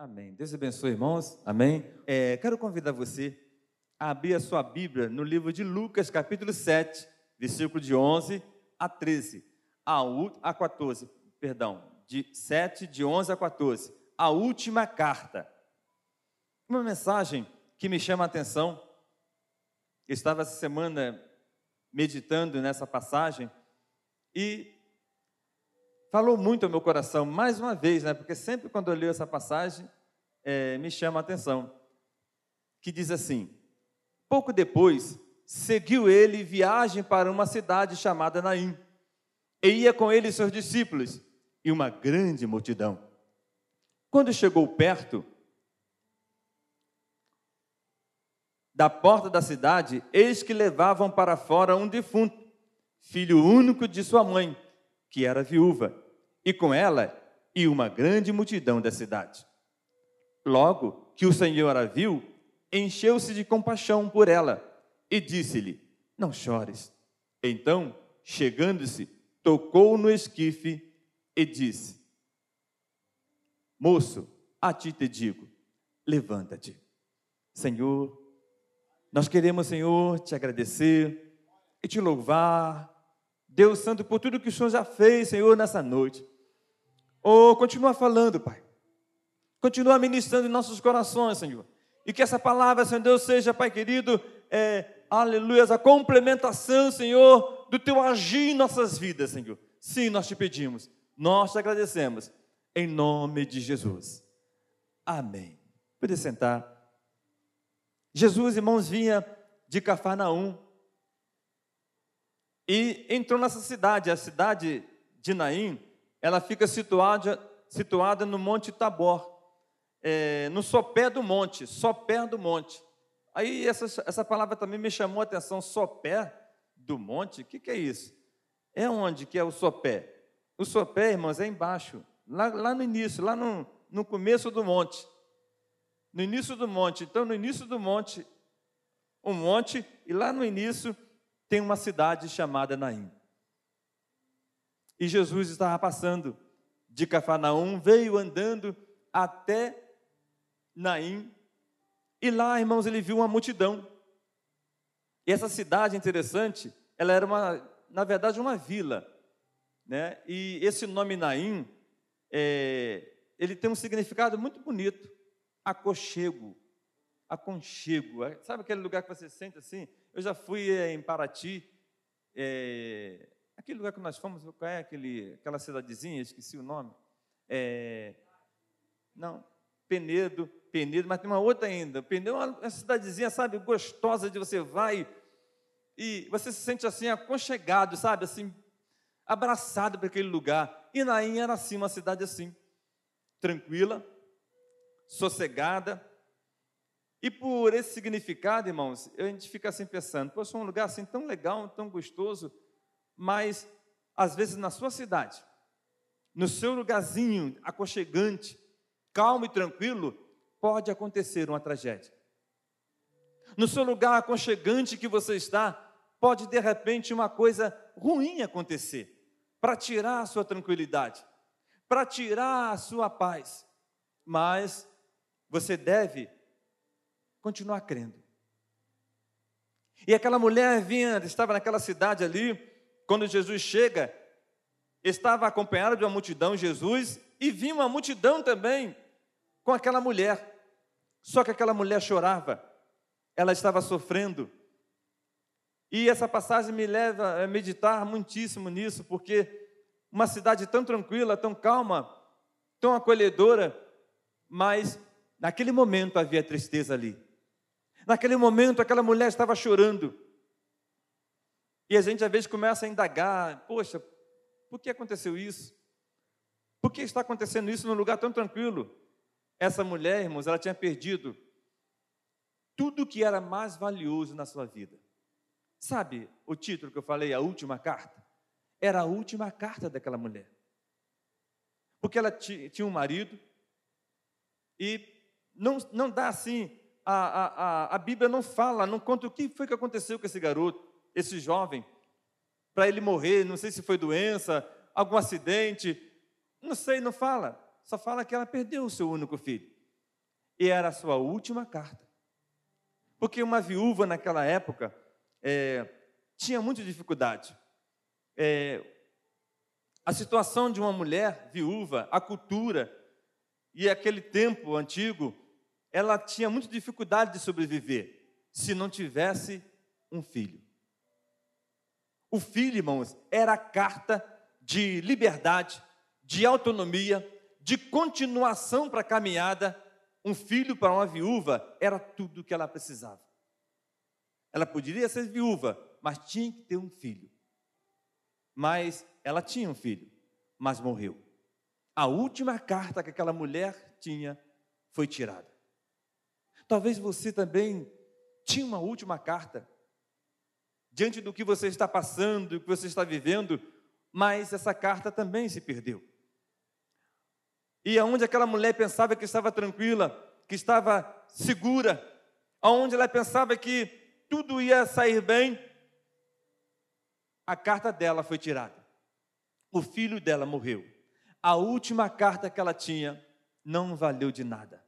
Amém. Deus abençoe, irmãos. Amém. É, quero convidar você a abrir a sua Bíblia no livro de Lucas, capítulo 7, versículo de 11 a 13, a, a 14, perdão, de 7, de 11 a 14, a última carta. Uma mensagem que me chama a atenção. Eu estava essa semana meditando nessa passagem e falou muito ao meu coração, mais uma vez, né? Porque sempre quando eu leio essa passagem, é, me chama a atenção. Que diz assim: Pouco depois, seguiu ele viagem para uma cidade chamada Naim, e ia com ele seus discípulos e uma grande multidão. Quando chegou perto da porta da cidade, eis que levavam para fora um defunto, filho único de sua mãe que era viúva, e com ela e uma grande multidão da cidade. Logo que o Senhor a viu, encheu-se de compaixão por ela e disse-lhe: Não chores. Então, chegando-se, tocou no esquife e disse: Moço, a ti te digo, levanta-te. Senhor, nós queremos, Senhor, te agradecer e te louvar Deus Santo, por tudo que o Senhor já fez, Senhor, nessa noite. Oh, continua falando, Pai. Continua ministrando em nossos corações, Senhor. E que essa palavra, Senhor Deus, seja, Pai querido, é, aleluia, a complementação, Senhor, do teu agir em nossas vidas, Senhor. Sim, nós te pedimos, nós te agradecemos, em nome de Jesus. Amém. Pode sentar. Jesus, irmãos, vinha de Cafarnaum, e entrou nessa cidade, a cidade de Naim, ela fica situada, situada no Monte Tabor, é, no sopé do monte, sopé do monte. Aí essa, essa palavra também me chamou a atenção, sopé do monte, o que, que é isso? É onde que é o sopé? O sopé, irmãos, é embaixo, lá, lá no início, lá no, no começo do monte. No início do monte. Então, no início do monte, um monte, e lá no início tem uma cidade chamada Naim. E Jesus estava passando de Cafarnaum, veio andando até Naim, e lá, irmãos, ele viu uma multidão. E essa cidade interessante, ela era uma, na verdade, uma vila, né? E esse nome Naim, é, ele tem um significado muito bonito, aconchego, aconchego. Sabe aquele lugar que você sente assim? Eu já fui é, em Paraty, é, aquele lugar que nós fomos, qual é aquele, aquela cidadezinha, esqueci o nome. É, não, Penedo, Penedo, mas tem uma outra ainda. Penedo é uma, cidadezinha, sabe, gostosa de você vai e você se sente assim aconchegado, sabe, assim, abraçado para aquele lugar. E Naim era assim, uma cidade assim, tranquila, sossegada, e por esse significado, irmãos, a gente fica assim pensando, poxa, um lugar assim tão legal, tão gostoso, mas às vezes na sua cidade, no seu lugarzinho aconchegante, calmo e tranquilo, pode acontecer uma tragédia. No seu lugar aconchegante que você está, pode de repente uma coisa ruim acontecer, para tirar a sua tranquilidade, para tirar a sua paz. Mas você deve continuar crendo. E aquela mulher vinha, estava naquela cidade ali, quando Jesus chega, estava acompanhado de uma multidão, Jesus, e vinha uma multidão também com aquela mulher. Só que aquela mulher chorava, ela estava sofrendo. E essa passagem me leva a meditar muitíssimo nisso, porque uma cidade tão tranquila, tão calma, tão acolhedora, mas naquele momento havia tristeza ali. Naquele momento, aquela mulher estava chorando. E a gente às vezes começa a indagar: poxa, por que aconteceu isso? Por que está acontecendo isso num lugar tão tranquilo? Essa mulher, irmãos, ela tinha perdido tudo que era mais valioso na sua vida. Sabe o título que eu falei, a última carta? Era a última carta daquela mulher. Porque ela tinha um marido e não, não dá assim a, a, a, Bíblia não fala, não conta o que foi que aconteceu com esse garoto, esse jovem, para ele morrer, não sei se foi doença, algum acidente, não sei, não fala. Só fala que ela perdeu o seu único filho. e era a sua última carta. Porque uma viúva naquela época é, tinha muita dificuldade. É, a situação de uma mulher viúva, a cultura e aquele tempo antigo, ela tinha muita dificuldade de sobreviver se não tivesse um filho. O filho, irmãos, era a carta de liberdade, de autonomia, de continuação para a caminhada. Um filho para uma viúva era tudo o que ela precisava. Ela poderia ser viúva, mas tinha que ter um filho. Mas ela tinha um filho, mas morreu. A última carta que aquela mulher tinha foi tirada. Talvez você também tinha uma última carta diante do que você está passando, do que você está vivendo, mas essa carta também se perdeu. E aonde aquela mulher pensava que estava tranquila, que estava segura, aonde ela pensava que tudo ia sair bem, a carta dela foi tirada. O filho dela morreu. A última carta que ela tinha não valeu de nada.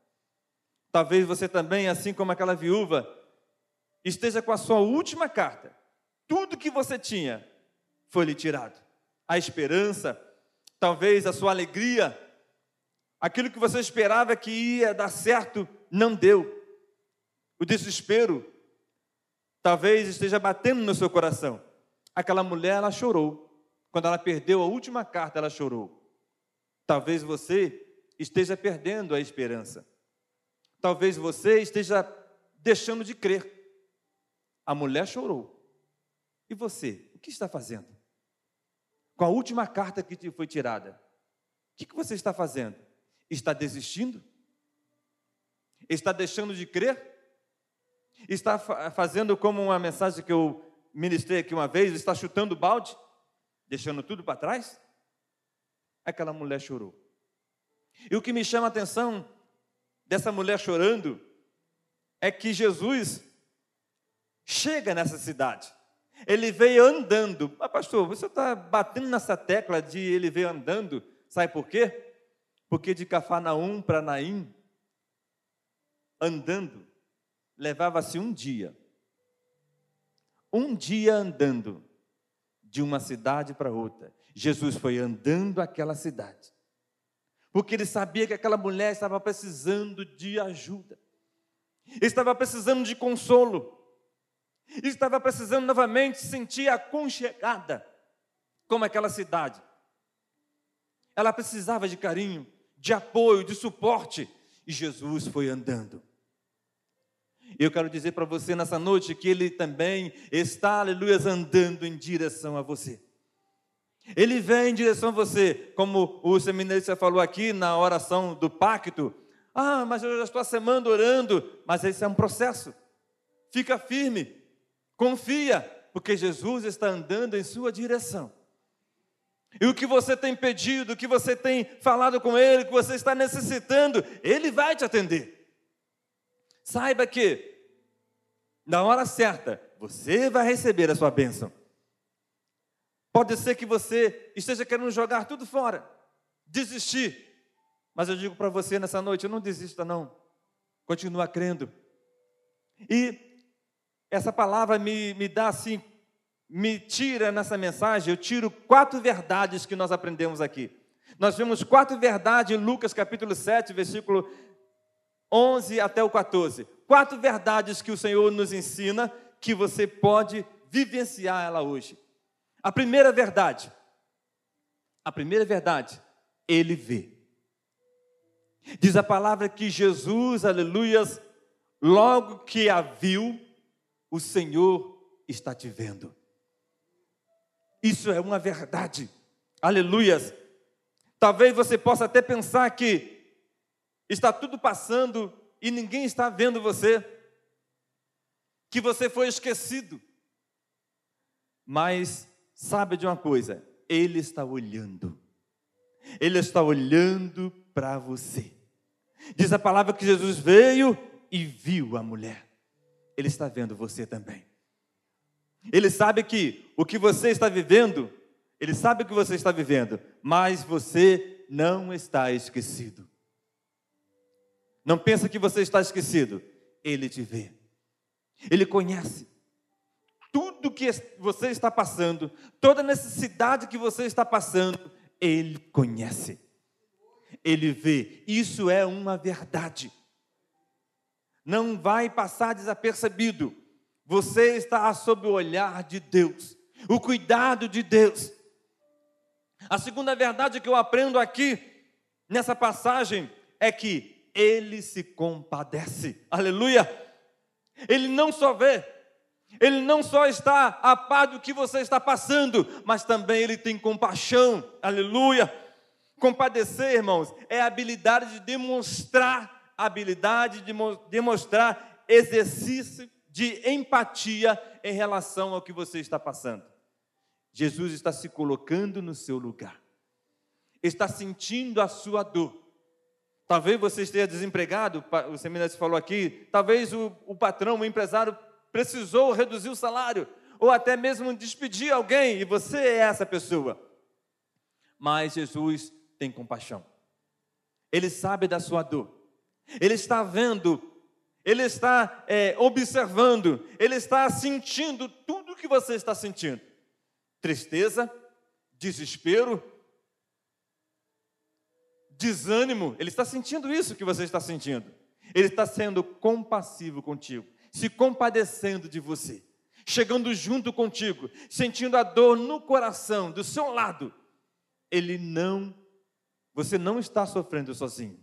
Talvez você também, assim como aquela viúva, esteja com a sua última carta. Tudo que você tinha foi lhe tirado a esperança, talvez a sua alegria, aquilo que você esperava que ia dar certo, não deu. O desespero talvez esteja batendo no seu coração. Aquela mulher, ela chorou. Quando ela perdeu a última carta, ela chorou. Talvez você esteja perdendo a esperança. Talvez você esteja deixando de crer. A mulher chorou. E você, o que está fazendo? com a última carta que te foi tirada, o que, você está fazendo? Está desistindo? Está deixando de crer? Está fazendo como uma mensagem que eu ministrei aqui uma vez, está chutando balde, deixando tudo para trás? Aquela mulher chorou. E o que me chama a atenção dessa mulher chorando é que Jesus chega nessa cidade. Ele veio andando. Ah, pastor, você está batendo nessa tecla de ele veio andando. Sabe por quê? Porque de Cafarnaum para Naim, andando, levava-se um dia. Um dia andando de uma cidade para outra. Jesus foi andando aquela cidade. Porque ele sabia que aquela mulher estava precisando de ajuda. Estava precisando de consolo estava precisando novamente sentir aconchegada como aquela cidade. Ela precisava de carinho, de apoio, de suporte, e Jesus foi andando. Eu quero dizer para você nessa noite que Ele também está, aleluia, andando em direção a você. Ele vem em direção a você, como o seminarista falou aqui na oração do pacto. Ah, mas eu já estou a semana orando, mas esse é um processo. Fica firme, Confia, porque Jesus está andando em sua direção. E o que você tem pedido, o que você tem falado com Ele, o que você está necessitando, Ele vai te atender. Saiba que, na hora certa, você vai receber a sua bênção. Pode ser que você esteja querendo jogar tudo fora, desistir. Mas eu digo para você nessa noite: não desista, não. Continua crendo. E essa palavra me, me dá assim, me tira nessa mensagem, eu tiro quatro verdades que nós aprendemos aqui. Nós vemos quatro verdades em Lucas capítulo 7, versículo 11 até o 14. Quatro verdades que o Senhor nos ensina que você pode vivenciar ela hoje. A primeira verdade, a primeira verdade, ele vê. Diz a palavra que Jesus, aleluias, logo que a viu, o Senhor está te vendo. Isso é uma verdade. Aleluias. Talvez você possa até pensar que está tudo passando e ninguém está vendo você, que você foi esquecido. Mas sabe de uma coisa? Ele está olhando. Ele está olhando para você. Diz a palavra que Jesus veio e viu a mulher. Ele está vendo você também. Ele sabe que o que você está vivendo, ele sabe o que você está vivendo, mas você não está esquecido. Não pensa que você está esquecido. Ele te vê. Ele conhece tudo que você está passando, toda necessidade que você está passando, ele conhece. Ele vê. Isso é uma verdade. Não vai passar desapercebido. Você está sob o olhar de Deus, o cuidado de Deus. A segunda verdade que eu aprendo aqui, nessa passagem, é que Ele se compadece. Aleluia! Ele não só vê, Ele não só está a par do que você está passando, mas também Ele tem compaixão. Aleluia! Compadecer, irmãos, é a habilidade de demonstrar, habilidade de demonstrar exercício de empatia em relação ao que você está passando. Jesus está se colocando no seu lugar, está sentindo a sua dor. Talvez você esteja desempregado, o seminarista falou aqui, talvez o, o patrão, o empresário precisou reduzir o salário, ou até mesmo despedir alguém, e você é essa pessoa. Mas Jesus tem compaixão, Ele sabe da sua dor, Ele está vendo ele está é, observando, ele está sentindo tudo o que você está sentindo: tristeza, desespero, desânimo. Ele está sentindo isso que você está sentindo. Ele está sendo compassivo contigo, se compadecendo de você, chegando junto contigo, sentindo a dor no coração, do seu lado. Ele não, você não está sofrendo sozinho.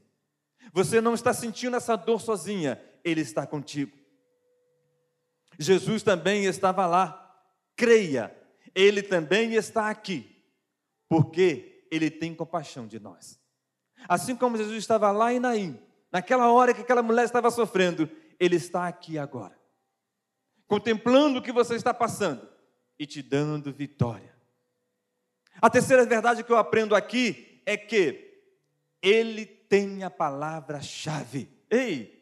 Você não está sentindo essa dor sozinha. Ele está contigo. Jesus também estava lá, creia, Ele também está aqui, porque Ele tem compaixão de nós. Assim como Jesus estava lá em Naim, naquela hora que aquela mulher estava sofrendo, Ele está aqui agora, contemplando o que você está passando e te dando vitória. A terceira verdade que eu aprendo aqui é que Ele tem a palavra-chave. Ei,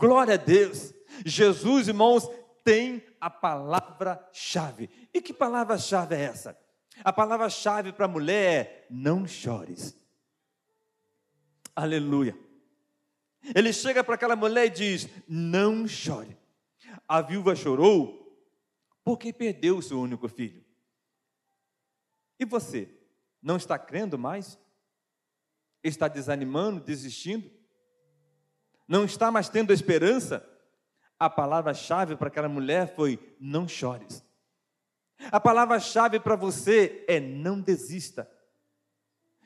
Glória a Deus. Jesus, irmãos, tem a palavra-chave. E que palavra-chave é essa? A palavra-chave para a mulher é: não chores. Aleluia. Ele chega para aquela mulher e diz: não chore. A viúva chorou porque perdeu o seu único filho. E você, não está crendo mais? Está desanimando, desistindo? não está mais tendo esperança, a palavra-chave para aquela mulher foi: não chores. A palavra-chave para você é: não desista.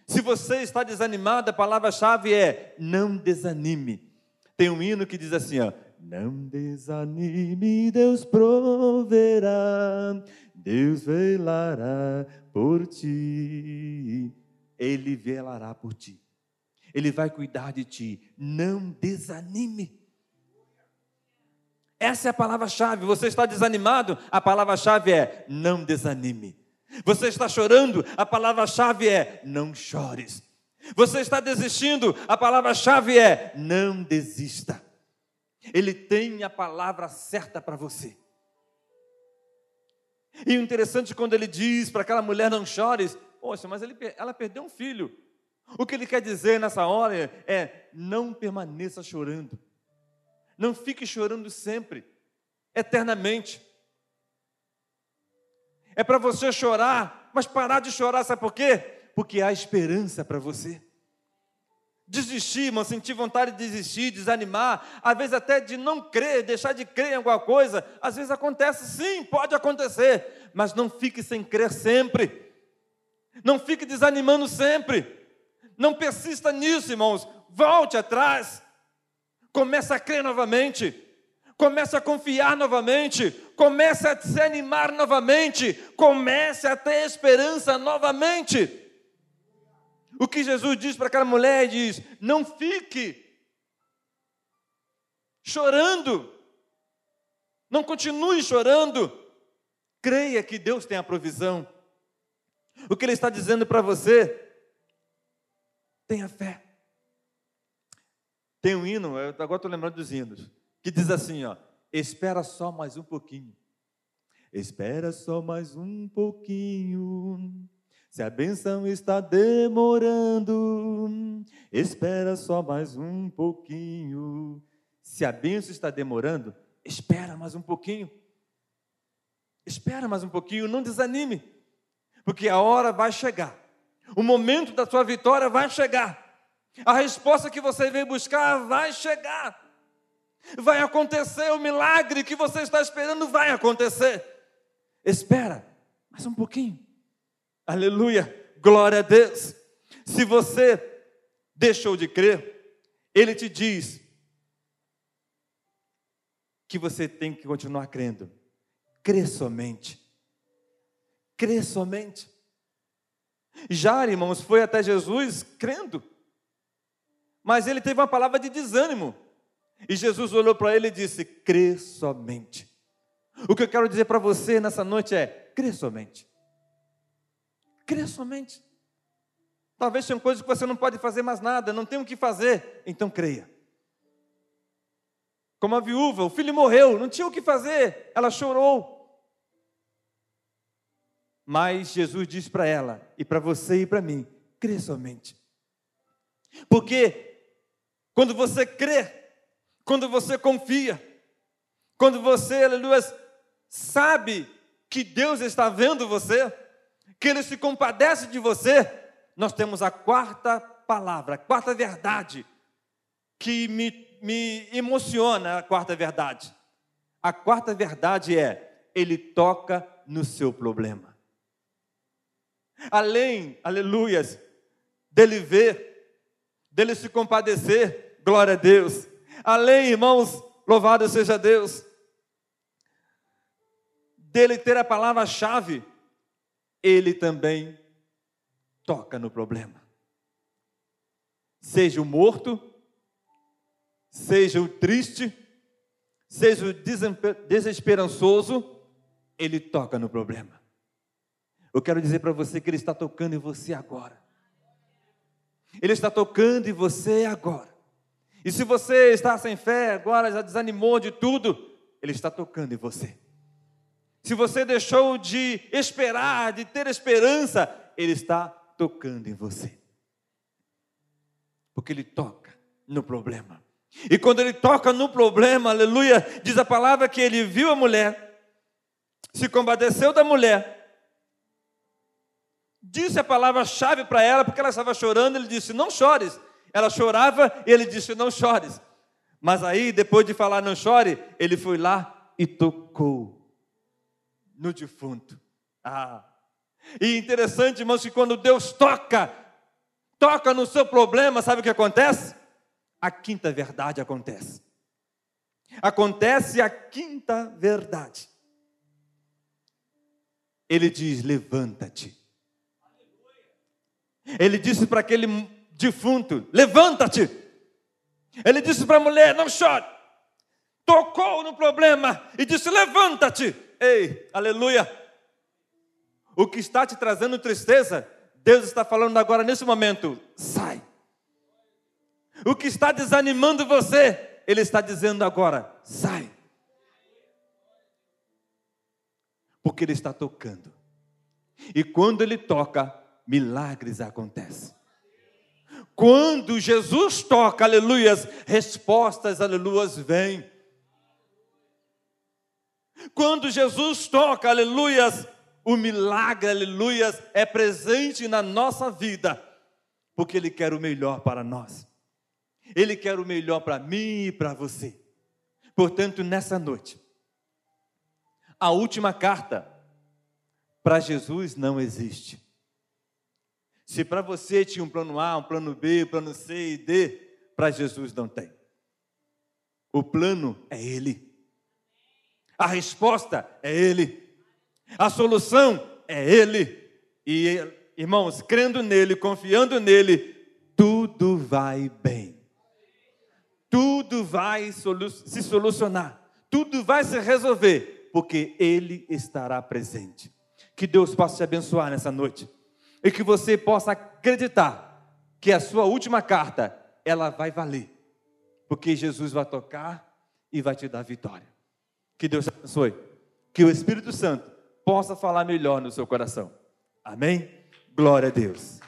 Se você está desanimado, a palavra-chave é: não desanime. Tem um hino que diz assim: ó, não desanime, Deus proverá, Deus velará por ti, Ele velará por ti. Ele vai cuidar de ti. Não desanime. Essa é a palavra-chave. Você está desanimado? A palavra-chave é não desanime. Você está chorando? A palavra-chave é não chores. Você está desistindo? A palavra-chave é não desista. Ele tem a palavra certa para você. E o interessante é quando ele diz para aquela mulher não chores, poxa, mas ele, ela perdeu um filho. O que ele quer dizer nessa hora é: não permaneça chorando. Não fique chorando sempre, eternamente. É para você chorar, mas parar de chorar, sabe por quê? Porque há esperança para você. Desistir, mas sentir vontade de desistir, desanimar, às vezes até de não crer, deixar de crer em alguma coisa, às vezes acontece, sim, pode acontecer, mas não fique sem crer sempre. Não fique desanimando sempre. Não persista nisso, irmãos. Volte atrás. Comece a crer novamente. Comece a confiar novamente. Comece a se animar novamente. Comece a ter esperança novamente. O que Jesus diz para aquela mulher diz: não fique chorando. Não continue chorando. Creia que Deus tem a provisão. O que Ele está dizendo para você Tenha fé. Tem um hino, agora estou lembrando dos hinos, que diz assim: ó, espera só mais um pouquinho. Espera só mais um pouquinho. Se a benção está demorando, espera só mais um pouquinho. Se a benção está demorando, espera mais um pouquinho. Espera mais um pouquinho, não desanime, porque a hora vai chegar. O momento da sua vitória vai chegar. A resposta que você veio buscar vai chegar. Vai acontecer o milagre que você está esperando, vai acontecer. Espera mais um pouquinho. Aleluia, glória a Deus. Se você deixou de crer, Ele te diz que você tem que continuar crendo. Crê somente. Crê somente. Já, irmãos, foi até Jesus crendo. Mas ele teve uma palavra de desânimo. E Jesus olhou para ele e disse: crê somente. O que eu quero dizer para você nessa noite é: crê somente. Crê somente. Talvez tenham coisas que você não pode fazer mais nada, não tem o que fazer, então creia. Como a viúva, o filho morreu, não tinha o que fazer, ela chorou. Mas Jesus disse para ela, e para você e para mim: crê somente. Porque quando você crê, quando você confia, quando você, aleluia, sabe que Deus está vendo você, que Ele se compadece de você, nós temos a quarta palavra, a quarta verdade, que me, me emociona a quarta verdade. A quarta verdade é: Ele toca no seu problema. Além, aleluias, dele ver, dele se compadecer, glória a Deus. Além, irmãos, louvado seja Deus, dele ter a palavra-chave, ele também toca no problema. Seja o morto, seja o triste, seja o desesperançoso, ele toca no problema. Eu quero dizer para você que ele está tocando em você agora. Ele está tocando em você agora. E se você está sem fé, agora já desanimou de tudo, ele está tocando em você. Se você deixou de esperar, de ter esperança, Ele está tocando em você. Porque Ele toca no problema. E quando Ele toca no problema, aleluia, diz a palavra que Ele viu a mulher, se compadeceu da mulher, disse a palavra-chave para ela, porque ela estava chorando, ele disse: Não chores. Ela chorava e ele disse: Não chores. Mas aí, depois de falar não chore, ele foi lá e tocou no defunto. Ah. E interessante, irmãos, que quando Deus toca, toca no seu problema, sabe o que acontece? A quinta verdade acontece. Acontece a quinta verdade. Ele diz: Levanta-te. Ele disse para aquele defunto: Levanta-te. Ele disse para a mulher: Não chore. Tocou no problema e disse: Levanta-te. Ei, aleluia! O que está te trazendo tristeza, Deus está falando agora nesse momento: sai. O que está desanimando você, Ele está dizendo agora: sai. Porque Ele está tocando. E quando Ele toca, milagres acontecem. Quando Jesus toca, aleluias, respostas, aleluias, vêm. Quando Jesus toca, aleluias, o milagre, aleluias, é presente na nossa vida, porque Ele quer o melhor para nós. Ele quer o melhor para mim e para você. Portanto, nessa noite, a última carta para Jesus não existe. Se para você tinha um plano A, um plano B, um plano C e D, para Jesus não tem. O plano é Ele. A resposta é Ele. A solução é Ele. E, irmãos, crendo nele, confiando nele, tudo vai bem. Tudo vai solu se solucionar. Tudo vai se resolver, porque Ele estará presente. Que Deus possa te abençoar nessa noite. E que você possa acreditar que a sua última carta, ela vai valer. Porque Jesus vai tocar e vai te dar vitória. Que Deus te abençoe. Que o Espírito Santo possa falar melhor no seu coração. Amém? Glória a Deus.